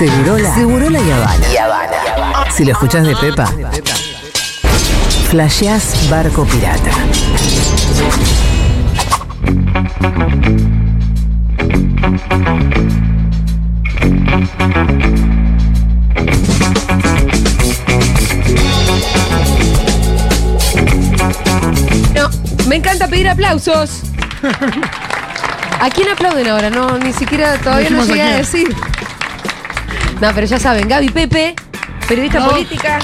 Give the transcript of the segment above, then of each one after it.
Segurola. Segurola y Habana. Si lo escuchás de Pepa, flasheás barco pirata. No, me encanta pedir aplausos. ¿A quién aplauden ahora? No, ni siquiera todavía no a llegué a decir. No, pero ya saben, Gaby Pepe, periodista No. política,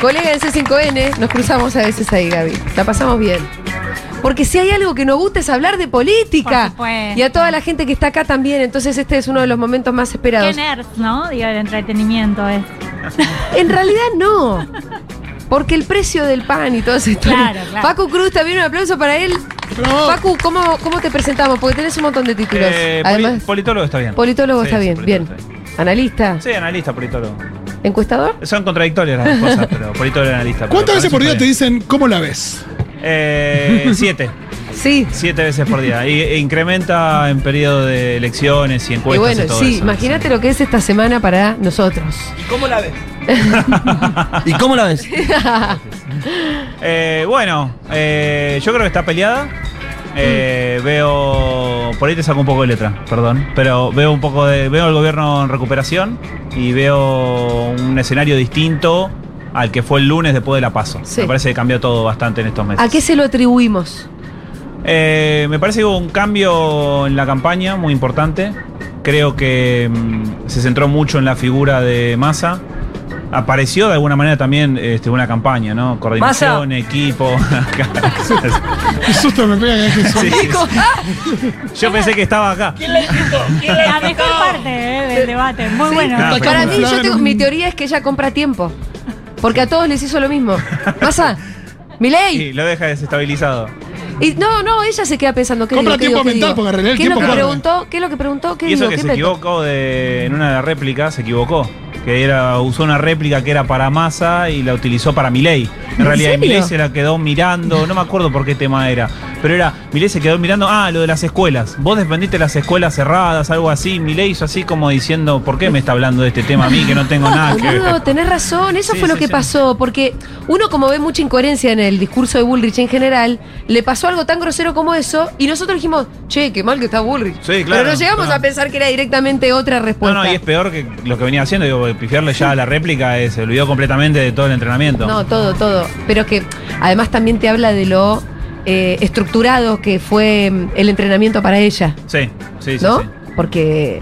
colega de C5N, nos cruzamos a veces ahí, Gaby. La pasamos bien. Porque si hay algo que nos gusta es hablar de política. Y a toda la gente que está acá también. Entonces este es uno de los momentos más Qué esperados. nerds, ¿no? Digo, el entretenimiento es. En realidad no. Porque el precio del pan y todo eso. Claro, claro. Facu Cruz, también un aplauso para él. Bravo. Facu, ¿cómo, ¿cómo te presentamos? Porque tenés un montón de títulos. Eh, Además, politólogo está bien. politólogo Sí, está sí, bien. politólogo bien. está bien. Analista. Sí, analista, politólogo. ¿Encuestador? Son contradictorias las dos cosas, pero politólogo y analista. ¿Cuántas veces por día te dicen cómo la ves? Eh, siete. Sí. Siete veces por día. Y e incrementa en periodo de elecciones y Y encuestas. bueno, y todo sí, imagínate lo que es esta semana para nosotros. ¿Cómo la ves? ¿Y cómo la ves? Eh, bueno, eh, yo creo que está peleada. Eh. Veo. Por ahí te saco un poco de letra, perdón. Pero veo un poco de. Veo el gobierno en recuperación y veo un escenario distinto al que fue el lunes después de la paso. Sí. Me parece que cambió todo bastante en estos meses. ¿A qué se lo atribuimos? Eh, me parece que hubo un cambio en la campaña muy importante. Creo que mm, se centró mucho en la figura de Massa. Apareció de alguna manera también este, una campaña, ¿no? Coordinación, equipo. Qué susto me pega que Sí, sí. Yo pensé que estaba acá. La mejor parte eh, del debate. Muy Sí. bueno. Ah, Para mí, yo tengo, mi teoría es que ella compra tiempo. Porque a todos les hizo lo mismo. Pasa. Milei. Y lo deja desestabilizado. Y no, no, ella se queda pensando qué Compra tiempo digo, mental, digo? porque en realidad el ¿Qué es lo que preguntó? ¿Qué es lo que preguntó? ¿Qué Y eso digo? que ¿Qué se equivocó de, en una de las réplicas, se equivocó. Que era, usó una réplica que era para Massa y la utilizó para Milei. En ¿En realidad? Milei se la quedó mirando, no me acuerdo por qué tema era. Pero era, Milei se quedó mirando, ah, lo de las escuelas. Vos defendiste las escuelas cerradas, algo así. Milei hizo así como diciendo, ¿por qué me está hablando de este tema a mí que no tengo nada que ver? tenés razón, eso Sí, fue lo que sí. pasó, porque uno como ve mucha incoherencia en el discurso de Bullrich en general, le pasó algo tan grosero como eso, y nosotros dijimos, che, qué mal que está Bullrich. Sí, claro, Pero no llegamos claro. a pensar que era directamente otra No, respuesta. no, y es peor que lo que venía haciendo. Digo, pifiarle ya a la réplica, eh, se olvidó completamente de todo el entrenamiento. No, todo, todo. Pero que además también te habla de lo eh, estructurado que fue mm, el entrenamiento para ella, Sí, sí, sí. ¿no? sí. Porque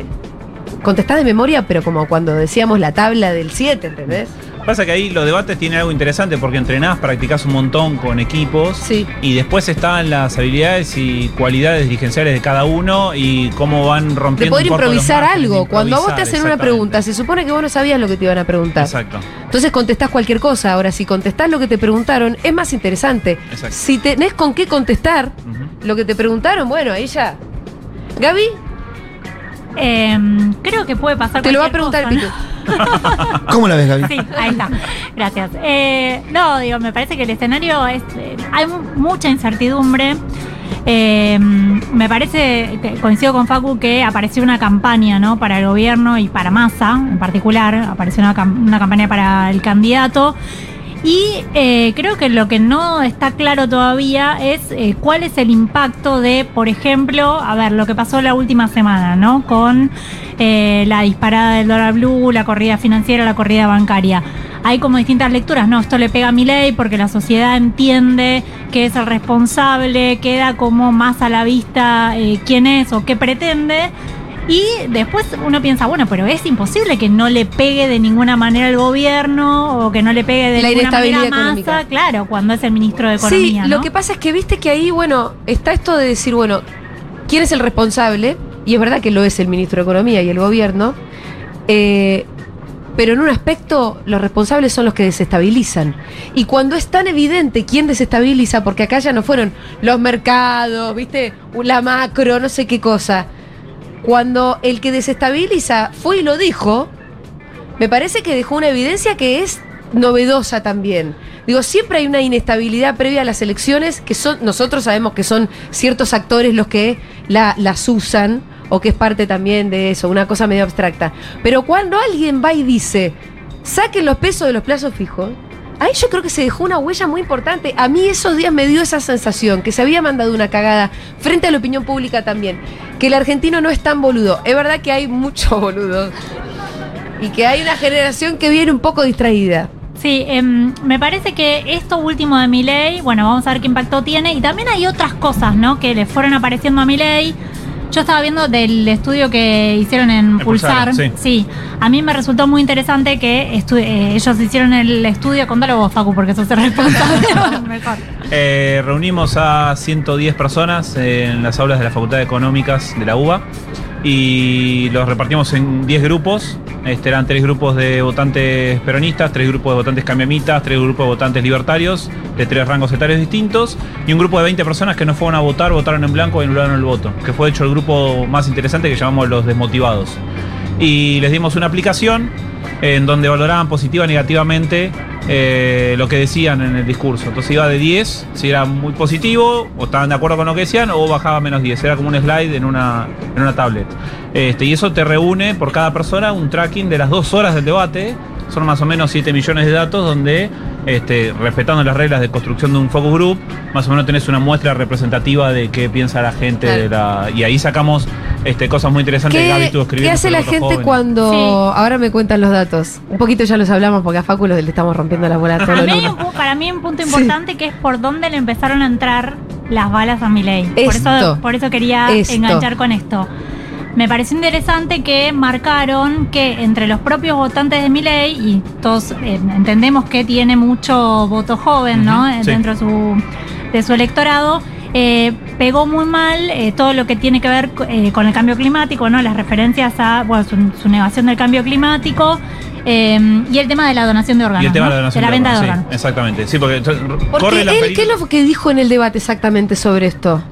contestás de memoria, pero como cuando decíamos la tabla del 7, ¿entendés? Pasa que ahí los debates tienen algo interesante porque entrenás, practicás un montón con equipos Sí. y después están las habilidades y cualidades dirigenciales de cada uno y cómo van De rompiendo. poder un poco los improvisar algo. Cuando a vos te hacen una pregunta, se supone que vos no sabías lo que te iban a preguntar. Exacto. Entonces contestás cualquier cosa. Ahora, si contestás lo que te preguntaron, es más interesante. Exacto. Si tenés con qué contestar lo que te preguntaron, bueno, ahí ya. Gaby, Eh, creo que puede pasar te lo va a preguntar cosa, ¿no? ¿Cómo la ves, Gaby? Sí, ahí está. Gracias. Eh, no, digo, me parece que el escenario es. eh, hay mu- mucha incertidumbre. Eh, me parece, coincido con Facu, que apareció una campaña ¿no? para el gobierno y para Massa en particular. Apareció una, una campaña para el candidato. Y eh, creo que lo que no está claro todavía es eh, cuál es el impacto de, por ejemplo, a ver, lo que pasó la última semana, ¿no? Con eh, la disparada del dólar blue, la corrida financiera, la corrida bancaria. Hay como distintas lecturas, ¿no? Esto le pega a mi ley porque la sociedad entiende que es el responsable, queda como más a la vista quién es o qué pretende. Y después uno piensa, bueno, pero es imposible que no le pegue de ninguna manera el gobierno o que no le pegue de La ninguna manera económica. claro, cuando es el ministro de Sí, Economía. lo ¿no? que pasa es que viste que ahí, bueno, está esto de decir, bueno, ¿quién es el responsable? Y es verdad que lo es el ministro de Economía y el gobierno. eh, pero en un aspecto los responsables son los que desestabilizan. Y cuando es tan evidente quién desestabiliza, porque acá ya no fueron los mercados, viste, la macro, no sé qué cosa. Cuando el que desestabiliza fue y lo dijo, me parece que dejó una evidencia que es novedosa también. Digo, siempre hay una inestabilidad previa a las elecciones que son, nosotros sabemos que son ciertos actores los que la- las usan o que es parte también de eso, una cosa medio abstracta. Pero cuando alguien va y dice, saquen los pesos de los plazos fijos, ahí yo creo que se dejó una huella muy importante. A mí esos días me dio esa sensación, que se había mandado una cagada frente a la opinión pública también, que el argentino no es tan boludo. Es verdad que hay mucho boludo. Y que hay una generación que viene un poco distraída. Sí, em, me parece que esto último de Milei, bueno, vamos a ver qué impacto tiene. Y también hay otras cosas, ¿no? Que le fueron apareciendo a Milei. Yo estaba viendo del estudio que hicieron en En Pulsar. Pulsar, sí. a mí me resultó muy interesante que eh, ellos hicieron el estudio. Contalo vos, Facu, porque sos el responsable. Mejor. Eh, reunimos a 110 personas en las aulas de la Facultad de Económicas de la UBA y los repartimos en 10 grupos. Este, eran tres grupos de votantes peronistas, tres grupos de votantes cambiamitas, tres grupos de votantes libertarios, de tres rangos etarios distintos, y un grupo de 20 personas que no fueron a votar, votaron en blanco y anularon el voto, que fue de hecho el grupo más interesante que llamamos los desmotivados. Y les dimos una aplicación en donde valoraban positiva o negativamente eh, lo que decían en el discurso. Entonces iba de 10, si era muy positivo, o estaban de acuerdo con lo que decían, o bajaba a menos 10. Era como un slide en una, en una tablet. Este, y eso te reúne por cada persona un tracking de las dos horas del debate. Son más o menos 7 millones de datos donde, este, respetando las reglas de construcción de un focus group, más o menos tenés una muestra representativa de qué piensa la gente. de la- y ahí sacamos este, cosas muy interesantes. Gaby ¿Qué, estuvo qué escribiendo hace sobre la gente jóvenes. cuando.? Sí. Ahora me cuentan los datos. Un poquito ya los hablamos porque a Facu los- le estamos rompiendo las bolas un pu- para mí un punto Sí. importante que es por dónde le empezaron a entrar las balas a Milei. Por eso, por eso quería Esto. enganchar con esto. Me pareció interesante que marcaron que entre los propios votantes de Milei, y todos eh, entendemos que tiene mucho voto joven, ¿no? Sí. Dentro de su, de su electorado. Eh, pegó muy mal eh, todo lo que tiene que ver eh, con el cambio climático, ¿no? Las referencias a bueno, su, su negación del cambio climático eh, y el tema de la donación de órganos. Y el tema ¿no? de la donación de la venta de órganos, órganos. sí, exactamente. Sí, porque Porque corre la él, ¿qué es lo que dijo en el debate exactamente sobre esto?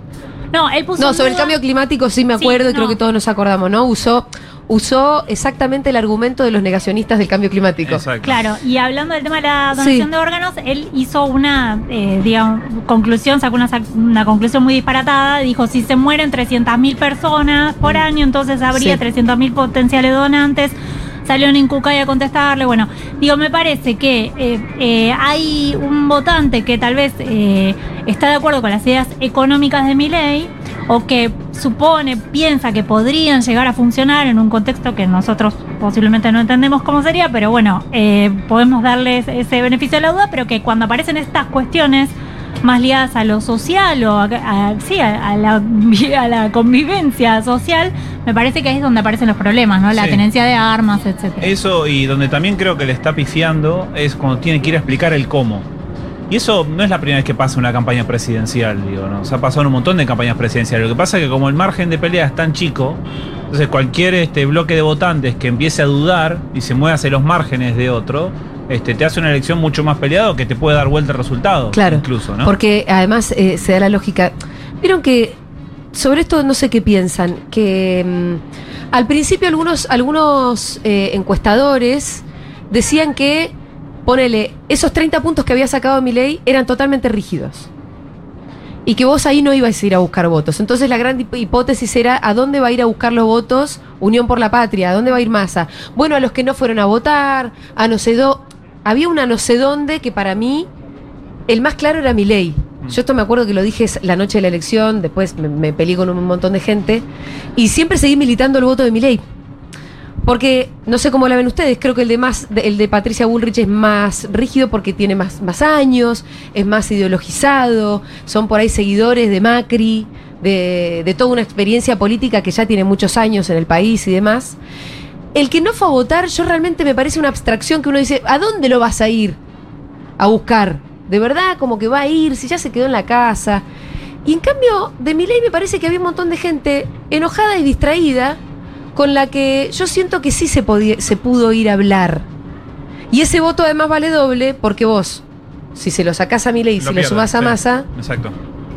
No, él puso No, sobre el cambio climático sí me Sí, acuerdo y creo que todos nos acordamos, ¿no? Usó, usó exactamente el argumento de los negacionistas del cambio climático. Exacto. Claro, y hablando del tema de la donación Sí. de órganos, él hizo una, eh, digamos, conclusión, sacó una, sac- una conclusión muy disparatada. Dijo, si se mueren 300.000 personas por año, entonces habría Sí. 300.000 potenciales donantes. Salió en Incucay a contestarle. Bueno, digo, me parece que eh, eh, hay un votante que tal vez eh, está de acuerdo con las ideas económicas de mi ley o que supone, piensa que podrían llegar a funcionar en un contexto que nosotros posiblemente no entendemos cómo sería, pero bueno, eh, podemos darles ese beneficio de la duda, pero que cuando aparecen estas cuestiones más ligadas a lo social o a, a- sí, a, a la, a la convivencia social, me parece que ahí es donde aparecen los problemas, ¿no? La Sí. tenencia de armas, etcétera. Eso y donde también creo que le está pifiando es cuando tiene que ir a explicar el cómo. Y eso no es la primera vez que pasa en una campaña presidencial, digo, ¿no? Se ha pasado en un montón de campañas presidenciales. Lo que pasa es que como el margen de pelea es tan chico, entonces cualquier este bloque de votantes que empiece a dudar y se mueva hacia los márgenes de otro, este, te hace una elección mucho más peleada o que te puede dar vuelta el resultado. Claro. Incluso, ¿no? Porque además eh, se da la lógica. Vieron que sobre esto no sé qué piensan, que mm, al principio algunos, algunos eh, encuestadores decían que, ponele, esos 30 puntos que había sacado mi ley eran totalmente rígidos. Y que vos ahí no ibas a ir a buscar votos. Entonces la gran hip- hipótesis era a dónde va a ir a buscar los votos Unión por la Patria, a dónde va a ir Massa. Bueno, a los que no fueron a votar, a no sé dó. Había una no sé dónde que para mí el más claro era mi ley. Yo esto me acuerdo que lo dije la noche de la elección, después me, me peleé con un montón de gente y siempre seguí militando el voto de mi ley. Porque no sé cómo la ven ustedes, creo que el de más el de Patricia Bullrich es más rígido porque tiene más, más años, es más ideologizado, son por ahí seguidores de Macri, de, de toda una experiencia política que ya tiene muchos años en el país y demás. El que no fue a votar, yo realmente me parece una abstracción que uno dice, ¿a dónde lo vas a ir a buscar? De verdad, como que va a ir, si ya se quedó en la casa. Y en cambio, de mi ley me parece que había un montón de gente enojada y distraída con la que yo siento que sí se, podía, se pudo ir a hablar. Y ese voto además vale doble porque vos, si se lo sacás a mi ley y si lo sumás a sí. masa, Exacto.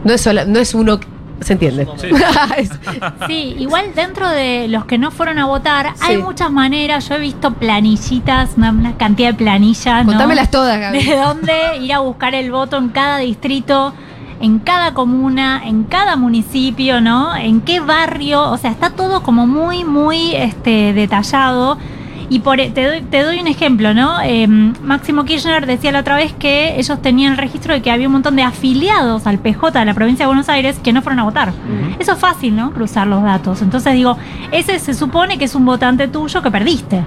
no es, sola- no es uno... ¿Se entiende? Sí. Igual dentro de los que no fueron a votar, hay muchas maneras. Yo he visto planillitas, una, una cantidad de planillas. ¿no? Contámelas todas, Gaby. de dónde ir a buscar el voto en cada distrito. En cada comuna, en cada municipio, ¿no? En qué barrio, o sea, está todo como muy, muy este, detallado. Y por, e, te, doy, te doy un ejemplo, ¿no? Eh, Máximo Kirchner decía la otra vez que ellos tenían el registro de que había un montón de afiliados al PJ de la provincia de Buenos Aires que no fueron a votar. Eso es fácil, ¿no? Cruzar los datos. Entonces digo, ese se supone que es un votante tuyo que perdiste.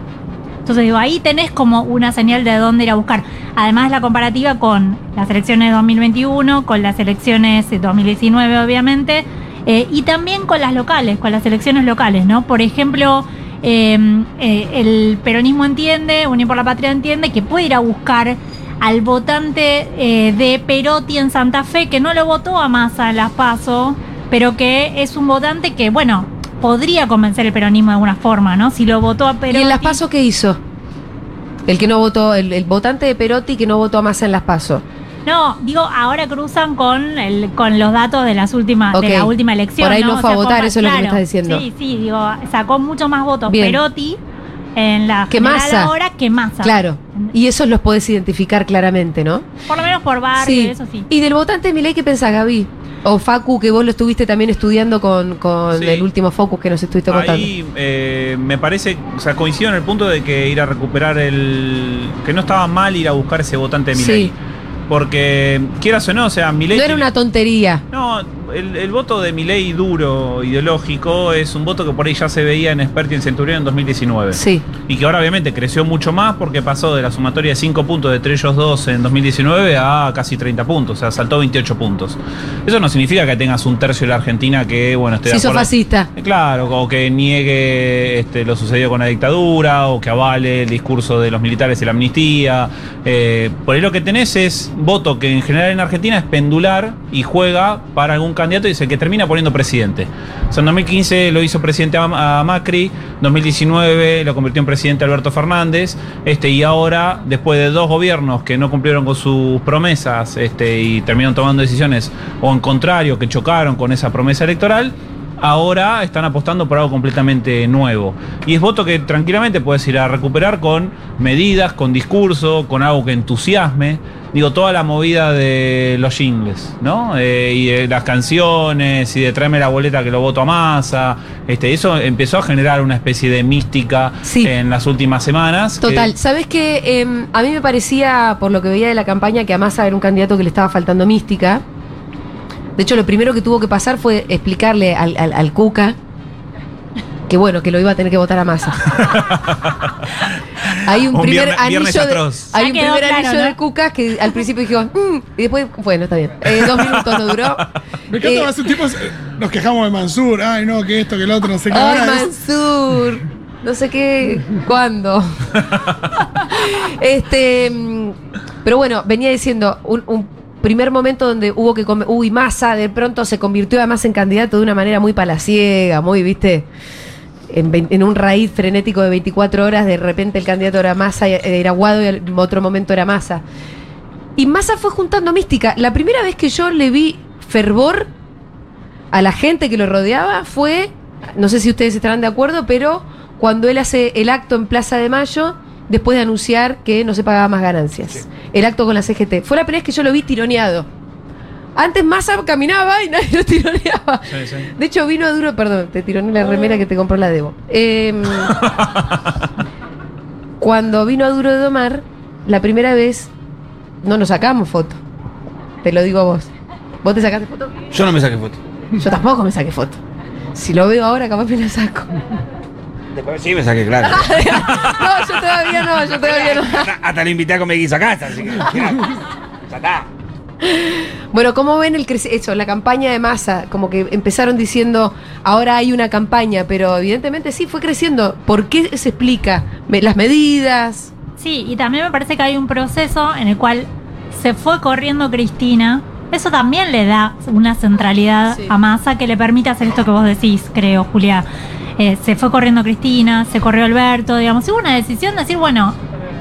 Entonces digo, ahí tenés como una señal de dónde ir a buscar. Además la comparativa con las elecciones de 2021, con las elecciones de 2019 obviamente, eh, y también con las locales, con las elecciones locales, ¿no? Por ejemplo, eh, eh, el peronismo entiende, Unión por la Patria entiende que puede ir a buscar al votante eh, de Perotti en Santa Fe que no lo votó a Massa en las PASO, pero que es un votante que, bueno, podría convencer el peronismo de alguna forma, ¿no? Si lo votó a Perotti. ¿Y en las PASO qué hizo? El que no votó, el, el votante de Perotti que no votó a Massa en las PASO. No, digo, ahora cruzan con el, con los datos de las últimas, de la última elección. Por ahí no fue a votar, eso es lo que me estás diciendo. Sí, sí, digo, sacó mucho más votos Bien. Perotti en la Que Massa. ahora que Massa. Claro. Y esos los podés identificar claramente, ¿no? Por lo menos por barrio, eso sí. ¿Y del votante de Milei qué pensás, Gaby? O Facu, que vos lo estuviste también estudiando con, con Sí. el último focus que nos estuviste contando. Ahí eh, me parece, o sea, coincido en el punto de que ir a recuperar el. que no estaba mal ir a buscar ese votante de Milei. Sí. Porque, quieras o no, o sea, Milei. No era una tontería. No, el, el voto de Milei duro, ideológico, es un voto que por ahí ya se veía en Expert y en Centurión en 2019. Sí. Y que ahora obviamente creció mucho más porque pasó de la sumatoria de 5 puntos de entre ellos dos en 2019 a casi 30 puntos, o sea, saltó 28 puntos. Eso no significa que tengas un tercio de la Argentina que, bueno, esté Se hizo fascista. Eh, Claro, o que niegue este, lo sucedido con la dictadura, o que avale el discurso de los militares y la amnistía. Eh, por ahí lo que tenés es voto que en general en Argentina es pendular y juega para algún candidato y es que termina poniendo presidente. En 2015 lo hizo presidente a, a Macri, 2019 lo convirtió en presidente Alberto Fernández, este, y ahora, después de dos gobiernos que no cumplieron con sus promesas este, y terminaron tomando decisiones o en contrario, que chocaron con esa promesa electoral, ahora están apostando por algo completamente nuevo. Y es voto que tranquilamente puedes ir a recuperar con medidas, con discurso, con algo que entusiasme. Digo, toda la movida de los jingles, ¿no? Eh, y de las canciones, y de traerme la boleta que lo voto a masa. Este, eso empezó a generar una especie de mística Sí. en las últimas semanas. Total. que- ¿Sabes qué? Em, a mí me parecía, por lo que veía de la campaña, que a Massa era un candidato que le estaba faltando mística. De hecho, lo primero que tuvo que pasar fue explicarle al, al- al Cuca que bueno, que lo iba a tener que votar a Massa. hay un, Un primer viernes- anillo viernes de, hay Ya un quedó primer claro, anillo ¿no? de Cuca que al principio dijo, "Mm", y después, bueno, está bien. Eh, dos minutos no duró. Me Eh, encanta hace tipos. eh, Nos quejamos de Mansur. Ay, no, que esto, que el otro, no sé qué. Ay, Ahora es- Mansur. No sé qué. ¿Cuándo? este. Pero bueno, venía diciendo un, un primer momento donde hubo que. come- Uy, Massa de pronto se convirtió además en candidato de una manera muy palaciega, muy, viste. En, un raíz frenético de 24 horas, de repente el candidato era Massa, eh, era Guado y en otro momento era Massa. Y Massa fue juntando mística. La primera vez que yo le vi fervor a la gente que lo rodeaba fue, no sé si ustedes estarán de acuerdo, pero cuando él hace el acto en Plaza de Mayo, después de anunciar que no se pagaba más ganancias. El acto con la CGT. Fue la primera vez que yo lo vi tironeado. Antes Massa caminaba y nadie lo tironeaba. Sí, sí. De hecho, vino a duro, perdón, te tironé la remera que te compró la Debo. Em, cuando vino a duro de domar, la primera vez no nos sacamos foto. Te lo digo a vos. ¿Vos te sacaste foto? Yo no me saqué foto. Yo tampoco me saqué foto. Si lo veo ahora, capaz me la saco. Después sí me saqué, claro. no, yo todavía no, yo todavía no. hasta, hasta le invité a comer guiso a casa, así que. Ya está. Bueno, ¿cómo ven el eso, la campaña de masa? Como que empezaron diciendo, ahora hay una campaña, pero evidentemente sí fue creciendo. ¿Por qué se explica? Las medidas. Sí, y también me parece que hay un proceso en el cual se fue corriendo Cristina. Eso también le da una centralidad Sí. a Massa que le permite hacer esto que vos decís, creo, Julia. Eh, se fue corriendo Cristina, se corrió Alberto, digamos. Hubo una decisión de decir, bueno,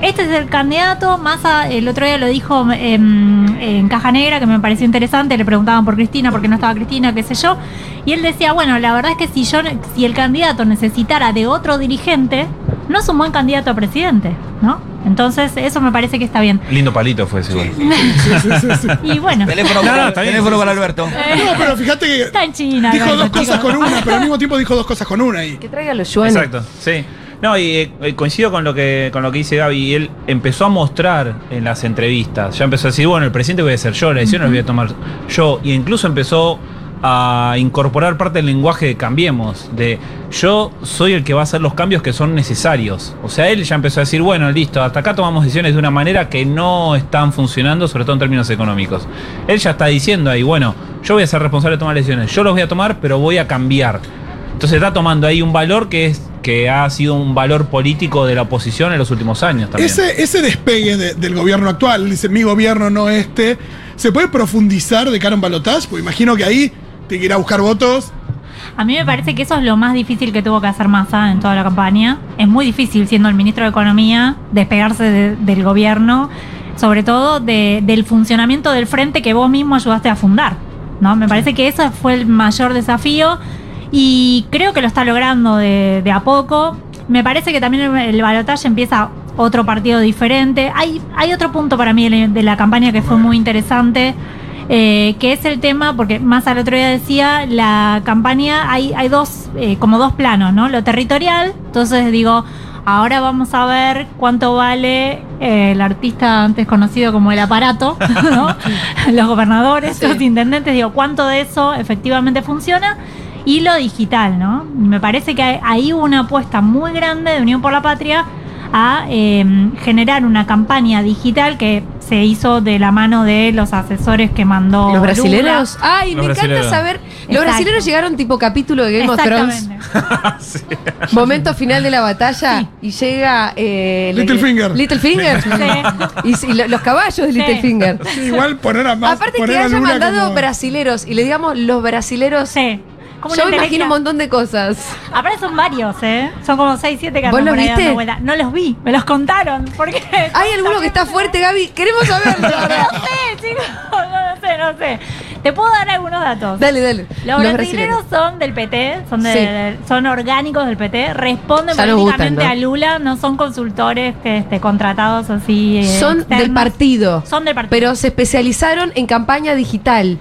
este es el candidato. Massa el otro día lo dijo em, en Caja Negra, que me pareció interesante. Le preguntaban por Cristina, por qué no estaba Cristina, qué sé yo. Y él decía, bueno, la verdad es que si yo, si el candidato necesitara de otro dirigente, no es un buen candidato a presidente, ¿no? Entonces, eso me parece que está bien. Lindo palito fue ese igual. Sí, sí, sí, sí. Y bueno, Teléfono, No, no, para, teléfono. Alberto. No, pero fíjate que está en China. dijo Alberto, dos cosas con una, pero al mismo tiempo dijo dos cosas con una ahí. Que traiga los yuanes. Exacto, sí. No, y eh, eh, coincido con lo que con lo que dice Gaby. Él empezó a mostrar en las entrevistas. Ya empezó a decir, bueno, el presidente voy a ser yo, la decisión la voy a tomar yo. Y incluso empezó a incorporar parte del lenguaje de Cambiemos, de yo soy el que va a hacer los cambios que son necesarios. O sea, él ya empezó a decir, bueno, listo, hasta acá tomamos decisiones de una manera que no están funcionando, sobre todo en términos económicos. Él ya está diciendo ahí, bueno, yo voy a ser responsable de tomar decisiones, yo los voy a tomar, pero voy a cambiar. Entonces está tomando ahí un valor que es que ha sido un valor político de la oposición en los últimos años también. Ese, ese despegue de- del gobierno actual, dice mi gobierno, no este, ¿se puede profundizar de cara a un balotaje? Porque imagino que ahí te que ir a buscar votos. A mí me parece que eso es lo más difícil que tuvo que hacer Massa en toda la campaña. Es muy difícil, siendo el ministro de Economía, despegarse de- del gobierno, sobre todo de- del funcionamiento del frente que vos mismo ayudaste a fundar. ¿no? Me parece que ese fue el mayor desafío y creo que lo está logrando de, de a poco. Me parece que también el, balotaje empieza otro partido diferente. Hay, hay otro punto para mí de, de la campaña que fue muy interesante. eh, que es el tema, porque más al otro día decía, la campaña hay, hay dos, eh, como dos planos, ¿no? Lo territorial, entonces digo, ahora vamos a ver cuánto vale eh, el artista antes conocido como el aparato, ¿no? Los gobernadores, Sí. los intendentes, digo, cuánto de eso efectivamente funciona. Y lo digital, ¿no? Me parece que hay, ahí hubo una apuesta muy grande de Unión por la Patria a eh, generar una campaña digital que se hizo de la mano de los asesores que mandó Los brasileros. Lula. Ay, Los me encanta saber. Los Exacto. brasileros llegaron tipo capítulo de Game of Thrones. Exactamente. Momento final de la batalla y llega eh, Littlefinger. Littlefinger. Y, sí, lo- los caballos de Sí. Littlefinger. Sí, igual poner a más. Aparte que poner haya mandado como- brasileros y le digamos los brasileros. Sí. Como Yo una me imagino un montón de cosas. Aparte son varios, ¿eh? Son como 6, 7 que ¿Vos andan los por ahí viste? dando vuelta. No los vi, me los contaron. Porque ¿Hay alguno que está fuerte, Gaby? Queremos saberlo ahora. No sé, chicos. No, sé, no sé. Te puedo dar algunos datos. Dale, dale. Los, brasileños son del PT, son, de- son orgánicos del PT, responden Ya nos gustan, políticamente ¿no? a Lula, no son consultores que este, contratados así. eh, Son externos. del partido. Son del partido. Pero se especializaron en campaña digital.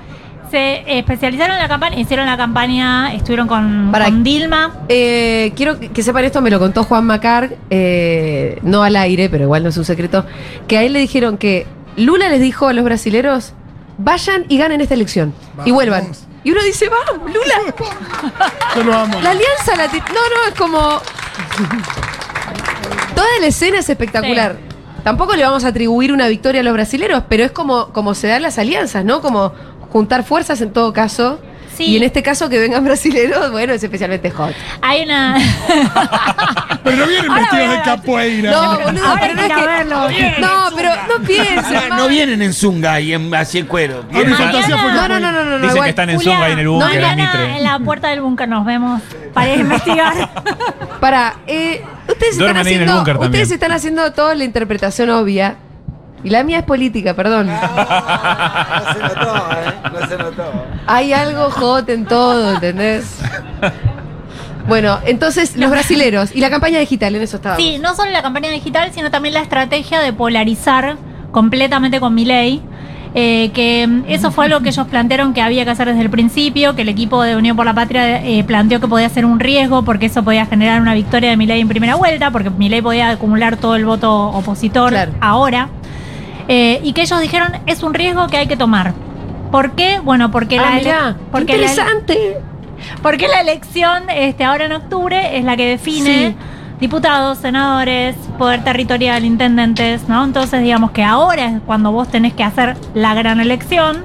Se especializaron en la campaña, hicieron la campaña, estuvieron con, Para- con Dilma. Eh, quiero que, que sepan esto, me lo contó Juan Macar, eh, no al aire, pero igual no es un secreto, que a él le dijeron que Lula les dijo a los brasileros, vayan y ganen esta elección. Y vuelvan. Y uno dice, vamos, Lula. Yo lo amo. La alianza, la no, no, es como... Toda la escena es espectacular. Tampoco le vamos a atribuir una victoria a los brasileros, pero es como, como se dan las alianzas, ¿no? Como juntar fuerzas en todo caso. Sí. Y en este caso que vengan brasileros, bueno, es especialmente hot. Hay una. Pero no vienen Ahora vestidos de capoeira. No, boludo, Ahora pero no es que verlo. No, pero no piensen. Ah, no vienen en zunga y en, así en cuero. A mi Vienen- fantasía fue No, no, no, no, no. Dicen igual. que están en Julia, Zunga y en el no, búnker, en mañana Mitre. en la puerta del búnker nos vemos para investigar. Para, eh, ustedes están Duermen en haciendo, ustedes están haciendo toda la interpretación obvia. Y la mía es política, perdón. No se notó, ¿eh? No se notó. Hay algo hot en todo, ¿entendés? Bueno, entonces los brasileros y la campaña digital, en eso estábamos. Sí, no solo la campaña digital, sino también la estrategia de polarizar completamente con mi ley. que mm, eso fue algo que ellos plantearon que había que hacer desde el principio, que el equipo de Unión por la Patria eh, planteó que podía ser un riesgo porque eso podía generar una victoria de Milei en primera vuelta, porque Milei podía acumular todo el voto opositor Claro. ahora. Eh, y que ellos dijeron es un riesgo que hay que tomar. ¿Por qué? Bueno, porque Ah, la mirá, porque la- interesante. porque la elección este, ahora en octubre es la que define Sí. diputados, senadores, poder territorial, intendentes, ¿no? Entonces digamos que ahora es cuando vos tenés que hacer la gran elección.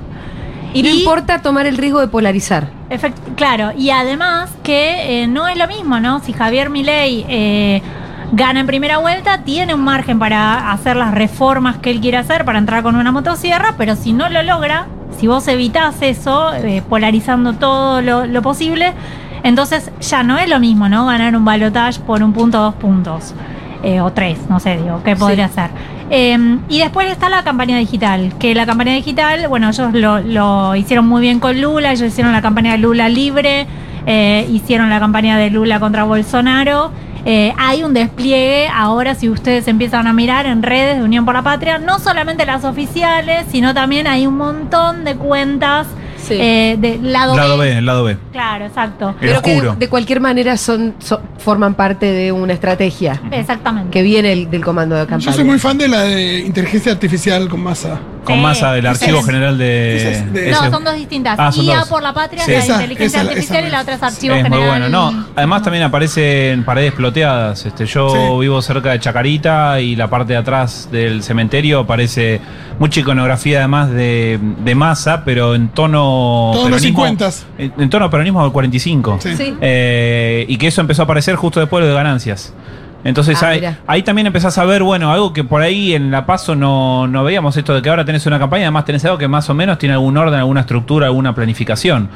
Y no importa tomar el riesgo de polarizar. Efect- claro, y además que eh, no es lo mismo, ¿no? Si Javier Milei eh, gana en primera vuelta, tiene un margen para hacer las reformas que él quiere hacer, para entrar con una motosierra, pero si no lo logra, si vos evitás eso, eh, polarizando todo lo, lo posible, entonces ya no es lo mismo, ¿no? Ganar un balotage por un punto, dos puntos. eh, o tres, no sé, digo, ¿qué podría ser? Eh, y después está la campaña digital, que la campaña digital, bueno, ellos lo, lo hicieron muy bien con Lula, ellos hicieron la campaña de Lula libre, eh, hicieron la campaña de Lula contra Bolsonaro, eh, hay un despliegue ahora si ustedes empiezan a mirar en redes de Unión por la Patria, no solamente las oficiales, sino también hay un montón de cuentas Sí. eh, de lado, Lado B. B, el lado B. Claro, exacto. El Pero que de cualquier manera son, son- forman parte de una estrategia Exactamente. que viene el- del comando de campaña. Yo soy muy fan de la de inteligencia artificial con masa. Con masa del Archivo es- General de. de- No, son dos distintas. Ah, son IA dos. por la patria la Esa, inteligencia esa, artificial esa y la otra es archivo Es muy general. bueno, no. Además también aparecen paredes ploteadas. Este, yo Sí. vivo cerca de Chacarita y la parte de atrás del cementerio aparece mucha iconografía además de, de masa, pero en tono Todos los peronismo- 50s. En, en tono peronismo del 45. Sí. Sí. Eh, y que eso empezó a aparecer justo después de ganancias. Entonces Ah, ahí, ahí también empezás a ver, bueno, algo que por ahí en La Paso no, no veíamos, esto de que ahora tenés una campaña, además tenés algo que más o menos tiene algún orden, alguna estructura, alguna planificación.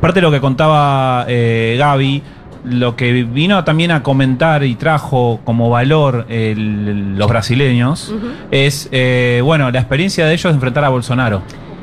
Parte de lo que contaba eh, Gaby, lo que vino también a comentar y trajo como valor el- los brasileños es, eh, bueno, la experiencia de ellos de enfrentar a Bolsonaro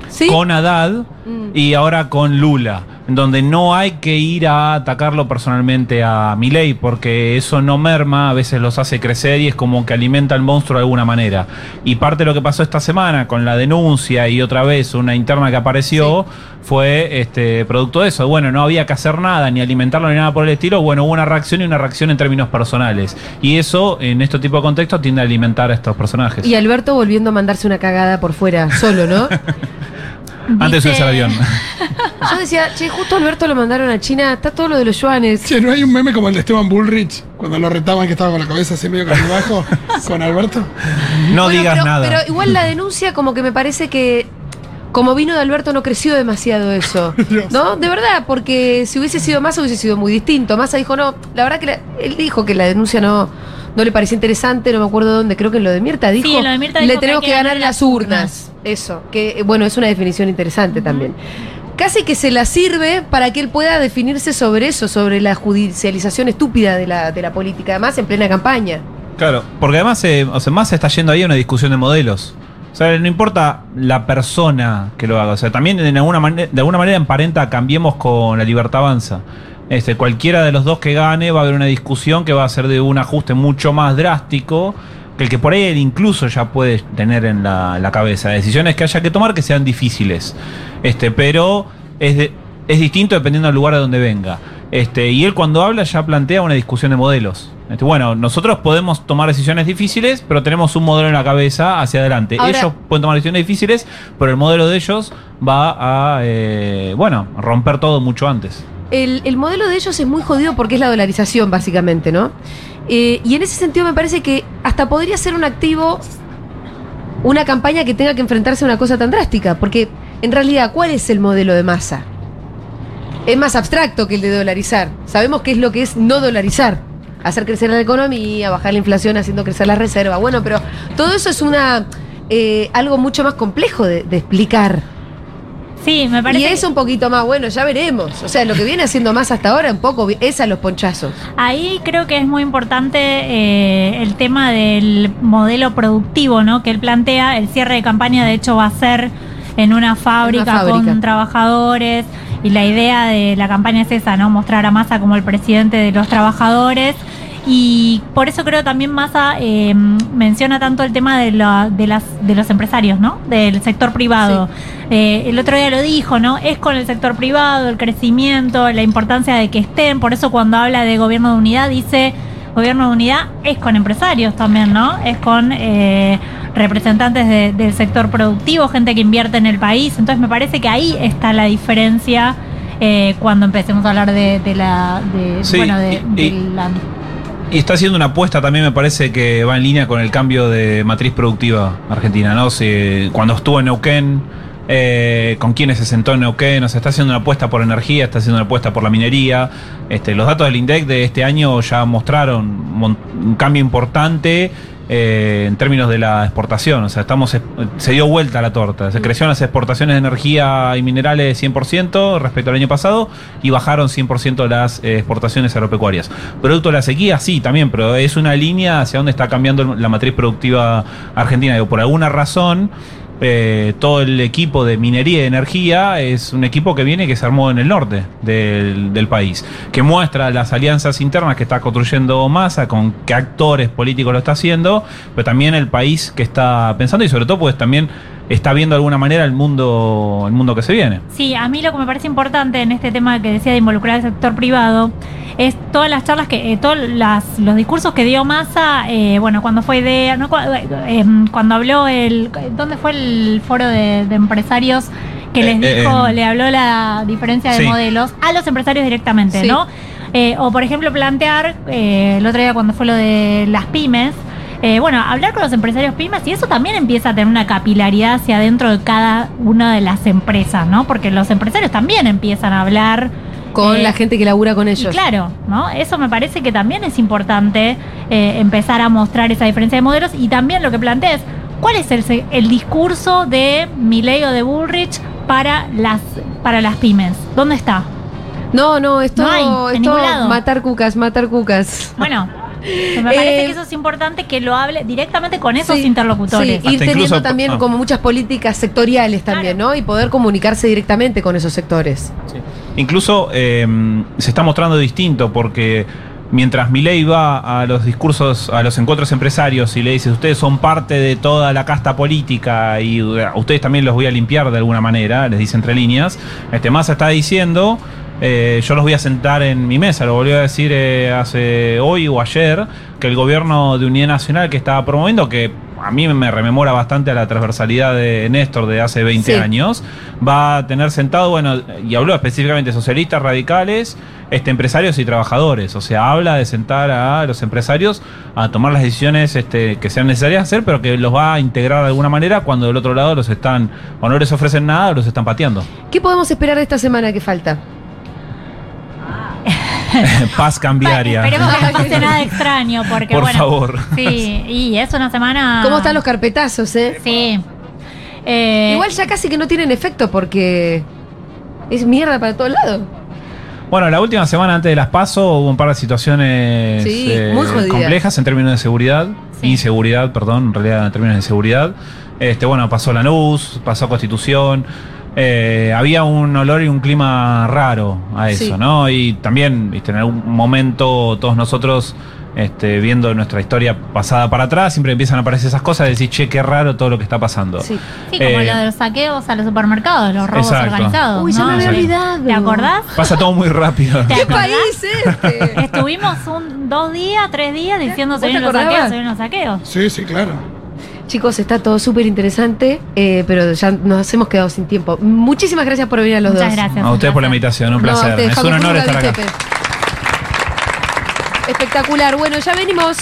¿Sí? con Haddad Mm. y ahora con Lula, en donde no hay que ir a atacarlo personalmente a Milei, porque eso no merma, a veces los hace crecer y es como que alimenta al monstruo de alguna manera. Y parte de lo que pasó esta semana con la denuncia y otra vez una interna que apareció fue este producto de eso. Bueno, no había que hacer nada, ni alimentarlo ni nada por el estilo. Bueno, hubo una reacción y una reacción en términos personales. Y eso, en este tipo de contextos, tiende a alimentar a estos personajes. Y Alberto volviendo a mandarse una cagada por fuera, solo, ¿no? Antes de subirse al avión. Yo decía, che, justo Alberto lo mandaron a China, está todo lo de los yuanes. Che, ¿no hay un meme como el de Esteban Bullrich? Cuando lo retaban que estaba con la cabeza así medio bajo con Alberto. No Bueno, digas pero, nada. Pero igual la denuncia, como que me parece que. Como vino de Alberto, no creció demasiado eso. ¿No? De verdad, porque si hubiese sido más, hubiese sido muy distinto. Massa dijo, no, la verdad que la- él dijo que la denuncia no, no le parecía interesante, no me acuerdo dónde, creo que en lo de Mirta dijo. Sí, en lo de Mirta le dijo tenemos que, que ganar ganar en las urnas. Eso, que bueno, es una definición interesante también. Casi que se la sirve para que él pueda definirse sobre eso, sobre la judicialización estúpida de la, de la política, además en plena campaña. Claro, porque además, eh, o sea, más se está yendo ahí a una discusión de modelos. O sea, no importa la persona que lo haga. O sea, también en alguna de alguna manera emparenta Cambiemos con la Libertad Avanza. Este, cualquiera de los dos que gane va a haber una discusión que va a ser de un ajuste mucho más drástico que el que por ahí él incluso ya puede tener en la, la cabeza. Decisiones que haya que tomar que sean difíciles. Este, pero es, de- es distinto dependiendo del lugar de donde venga. Este, y él cuando habla ya plantea una discusión de modelos. Este, bueno, nosotros podemos tomar decisiones difíciles, pero tenemos un modelo en la cabeza hacia adelante. Ahora- ellos pueden tomar decisiones difíciles, pero el modelo de ellos va a, eh, bueno, romper todo mucho antes. El, el modelo de ellos es muy jodido porque es la dolarización, básicamente, ¿no? Eh, y en ese sentido me parece que hasta podría ser un activo una campaña que tenga que enfrentarse a una cosa tan drástica, porque en realidad, ¿cuál es el modelo de masa? Es más abstracto que el de dolarizar. Sabemos qué es lo que es no dolarizar. Hacer crecer la economía, bajar la inflación haciendo crecer la reserva. Bueno, pero todo eso es una eh, algo mucho más complejo de, de explicar. Sí, me parece. Y eso un poquito más, bueno, ya veremos. O sea, lo que viene haciendo más hasta ahora, un poco, es a los ponchazos. Ahí creo que es muy importante eh, el tema del modelo productivo, ¿no? Que él plantea. El cierre de campaña, de hecho, va a ser en una fábrica, fábrica. con trabajadores. Y la idea de la campaña es esa, ¿no? Mostrar a Massa como el presidente de los trabajadores. Y por eso creo también Massa eh, menciona tanto el tema de, la- de, las, de los empresarios, ¿no? Del sector privado. Eh, el otro día lo dijo, ¿no? Es con el sector privado, el crecimiento, la importancia de que estén. Por eso cuando habla de gobierno de unidad dice, gobierno de unidad es con empresarios también, ¿no? Es con eh, representantes de- del sector productivo, gente que invierte en el país. Entonces me parece que ahí está la diferencia eh, cuando empecemos a hablar de, de la... De, Sí, bueno, de, y- y- de la- Y está haciendo una apuesta también, me parece que va en línea con el cambio de matriz productiva argentina, ¿no? Si- cuando estuvo en Neuquén, eh, con quienes se sentó en Neuquén, o sea, está haciendo una apuesta por energía, está haciendo una apuesta por la minería. Este, los datos del INDEC de este año ya mostraron un cambio importante eh, en términos de la exportación. O sea, estamos es- se dio vuelta la torta. Se crecieron las exportaciones de energía y minerales 100% respecto al año pasado y bajaron 100% las eh, exportaciones agropecuarias. Producto de la sequía, sí, también, pero es una línea hacia donde está cambiando la matriz productiva argentina. Digo, por alguna razón, eh, todo el equipo de minería y energía es un equipo que viene que se armó en el norte del, del país, que muestra las alianzas internas que está construyendo Massa, con qué actores políticos lo está haciendo, pero también el país que está pensando y sobre todo pues también está viendo de alguna manera el mundo, el mundo que se viene. Sí, a mí lo que me parece importante en este tema que decía de involucrar al sector privado es todas las charlas que, eh, todos las- los discursos que dio Massa, eh, bueno, cuando fue de, no, cu- eh, cuando habló el, ¿dónde fue el foro de, de empresarios que les Eh, eh, dijo, eh, le habló la diferencia de sí. modelos a los empresarios directamente, Sí. ¿no? Eh, o por ejemplo plantear, eh, el otro día cuando fue lo de las pymes, eh, bueno, hablar con los empresarios pymes y eso también empieza a tener una capilaridad hacia adentro de cada una de las empresas, ¿no? Porque los empresarios también empiezan a hablar Con eh, la gente que labura con y ellos. claro, ¿no? Eso me parece que también es importante eh, empezar a mostrar esa diferencia de modelos y también lo que plantea es cuál es el, el discurso de Milley o de Bullrich para las para las pymes. ¿Dónde está? No, no, esto No hay, en es ningún todo lado. matar cucas, matar cucas. Bueno, me parece Eh, que eso es importante que lo hable directamente con esos Sí, interlocutores. sí, ir teniendo incluso- también ah. como muchas políticas sectoriales también, ¿no? Y poder comunicarse directamente con esos sectores. Incluso eh, se está mostrando distinto porque mientras Milei va a los discursos, a los encuentros empresarios y le dice, ustedes son parte de toda la casta política y a ustedes también los voy a limpiar de alguna manera, les dice entre líneas, este Massa está diciendo, eh, yo los voy a sentar en mi mesa, lo volvió a decir eh, hace hoy o ayer, que el gobierno de Unidad Nacional que estaba promoviendo, que a mí me rememora bastante a la transversalidad de Néstor de hace 20 Sí. años, va a tener sentado, bueno, y habló específicamente socialistas radicales, este, empresarios y trabajadores. O sea, habla de sentar a los empresarios a tomar las decisiones este, que sean necesarias hacer, pero que los va a integrar de alguna manera cuando del otro lado los están, o no les ofrecen nada, o los están pateando. ¿Qué podemos esperar de esta semana que falta? Paz cambiaria. Esperemos que no pase nada extraño, porque Por bueno. favor. Sí, y es una semana. ¿Cómo están los carpetazos, eh? Sí. Eh, Igual ya casi que no tienen efecto porque es mierda para todos lados. Bueno, la última semana antes de las PASO hubo un par de situaciones Sí, eh, muy complejas en términos de seguridad, Sí. inseguridad, perdón, en realidad en términos de seguridad. Este, bueno, pasó la luz, pasó Constitución. Eh, había un olor y un clima raro a eso, Sí. ¿no? Y también, viste, en algún momento todos nosotros, este, viendo nuestra historia pasada para atrás, siempre empiezan a aparecer esas cosas de decir, che, qué raro todo lo que está pasando. Sí. Sí, como Eh, lo de los saqueos a los supermercados, los robos Exacto. organizados. Uy, ya ¿no? me había olvidado. ¿Te acordás? Pasa todo muy rápido. ¿Te ¿Qué país este? Estuvimos un, dos días, tres días diciendo ¿Vos se te vienen los saqueos, se vienen los saqueos. Sí, sí, claro. Chicos, está todo súper interesante, eh, pero ya nos hemos quedado sin tiempo. Muchísimas gracias por venir a los Muchas dos. gracias. A ustedes por la invitación, un No, placer. ustedes, es un honor estar acá. Espectacular. Bueno, ya venimos.